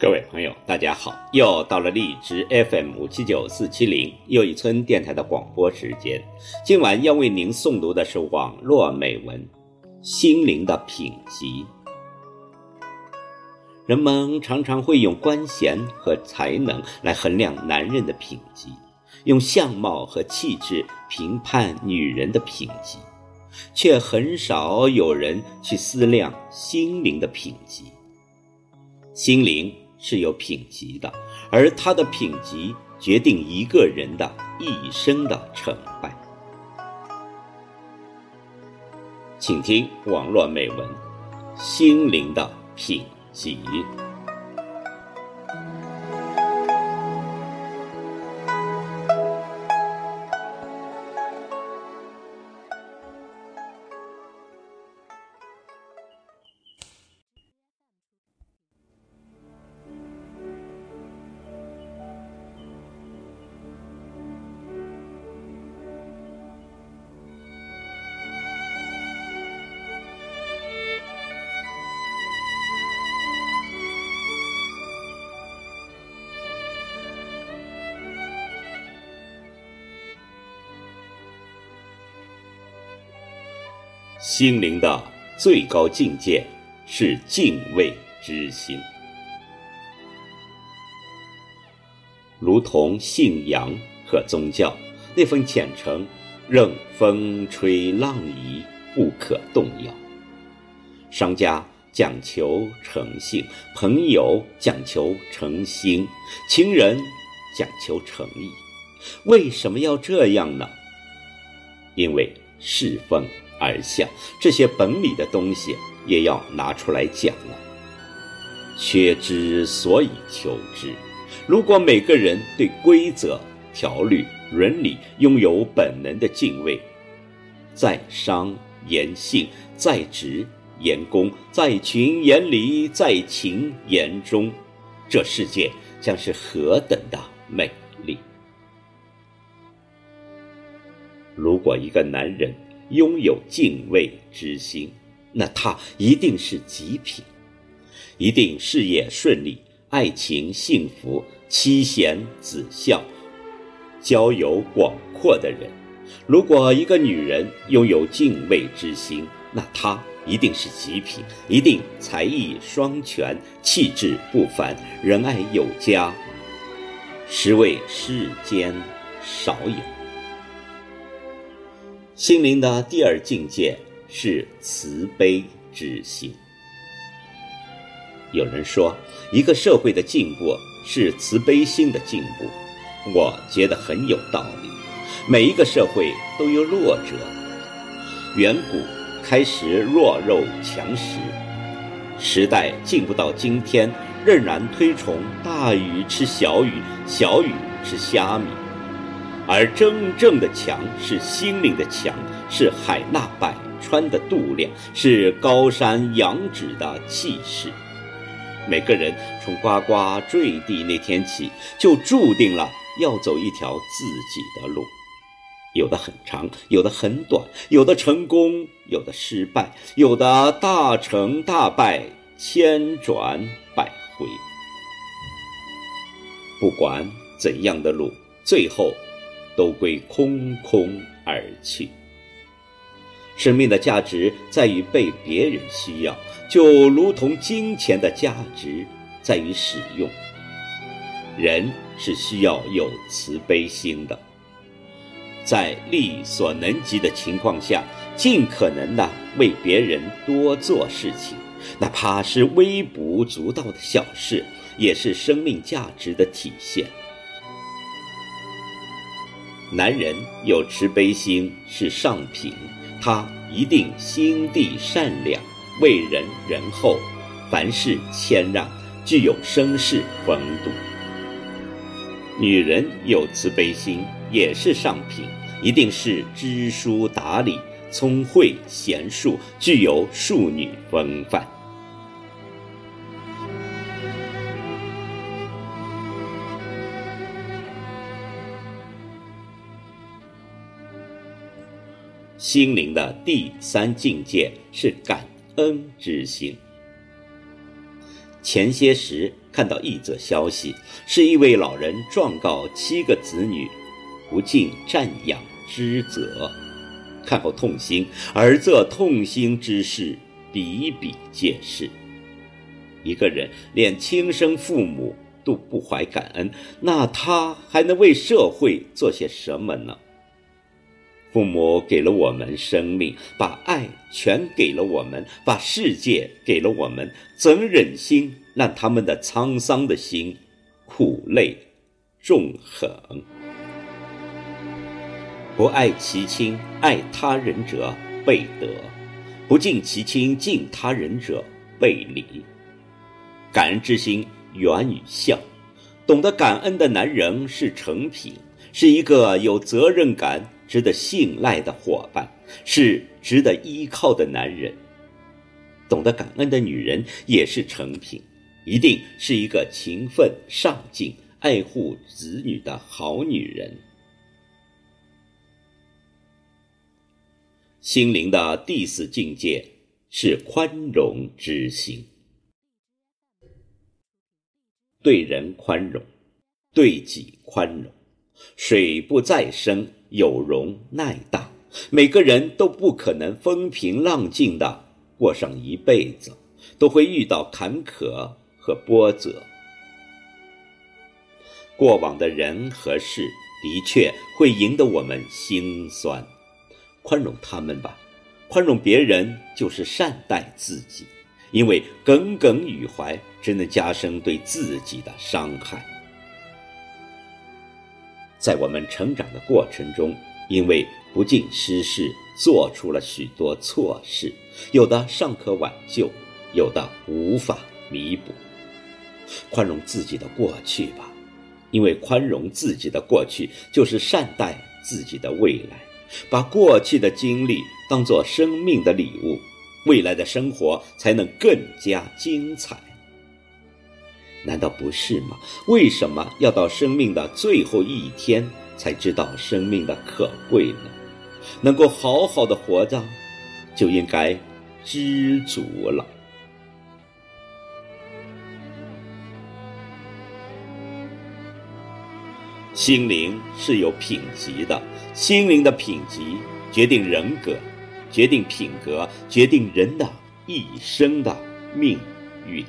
各位朋友，大家好！又到了荔枝 FM 五七九四七零又一村电台的广播时间。今晚要为您诵读的是网络美文《心灵的品级》。人们常常会用官衔和才能来衡量男人的品级，用相貌和气质评判女人的品级，却很少有人去思量心灵的品级。心灵。是有品级的，而他的品级决定一个人的一生的成败。请听网络美文《心灵的品级》。心灵的最高境界是敬畏之心，如同信仰和宗教，那份虔诚任风吹浪移，不可动摇。商家讲求诚信，朋友讲求诚心，情人讲求诚意。为什么要这样呢？因为侍奉。而像这些本理的东西，也要拿出来讲了。缺之所以求之。如果每个人对规则、条律、伦理拥有本能的敬畏，在商言信，在职言公，在群言理，在情言忠，这世界将是何等的美丽！如果一个男人，拥有敬畏之心，那他一定是极品，一定事业顺利，爱情幸福，妻贤子孝，交友广阔的人。如果一个女人拥有敬畏之心，那她一定是极品，一定才艺双全，气质不凡，仁爱有加，实为世间少有。心灵的第二境界是慈悲之心。有人说，一个社会的进步是慈悲心的进步，我觉得很有道理。每一个社会都有弱者，远古开始弱肉强食，时代进步到今天，仍然推崇大鱼吃小鱼，小鱼吃虾米。而真正的强是心灵的强，是海纳百川的度量，是高山仰止的气势。每个人从呱呱坠地那天起，就注定了要走一条自己的路，有的很长，有的很短，有的成功，有的失败，有的大成大败，千转百回。不管怎样的路，最后。都归空空而去。生命的价值在于被别人需要，就如同金钱的价值在于使用。人是需要有慈悲心的，在力所能及的情况下，尽可能的为别人多做事情，哪怕是微不足道的小事，也是生命价值的体现。男人有慈悲心是上品，他一定心地善良，为人仁厚，凡事谦让，具有绅士风度。女人有慈悲心也是上品，一定是知书达理、聪慧贤淑，具有淑女风范。心灵的第三境界是感恩之心。前些时看到一则消息，是一位老人状告七个子女不尽赡养之责，看后痛心，而这痛心之事比比皆是。一个人连亲生父母都不怀感恩，那他还能为社会做些什么呢？父母给了我们生命，把爱全给了我们，把世界给了我们，怎忍心让他们的沧桑的心苦累纵横？不爱其亲，爱他人者背德；不敬其亲，敬他人者背礼。感恩之心源于孝，懂得感恩的男人是成品，是一个有责任感、值得信赖的伙伴，是值得依靠的男人。懂得感恩的女人也是成品，一定是一个勤奋、上进、爱护子女的好女人。心灵的第四境界是宽容之心。对人宽容，对己宽容，水不在深，有容乃大。每个人都不可能风平浪静的过上一辈子，都会遇到坎坷和波折。过往的人和事的确会赢得我们心酸，宽容他们吧，宽容别人就是善待自己。因为耿耿于怀，只能加深对自己的伤害。在我们成长的过程中，因为不尽失事，做出了许多错事，有的尚可挽救，有的无法弥补。宽容自己的过去吧，因为宽容自己的过去，就是善待自己的未来。把过去的经历当作生命的礼物。未来的生活才能更加精彩，难道不是吗？为什么要到生命的最后一天才知道生命的可贵呢？能够好好的活着，就应该知足了。心灵是有品级的，心灵的品级决定人格。决定品格，决定人的一生的命运。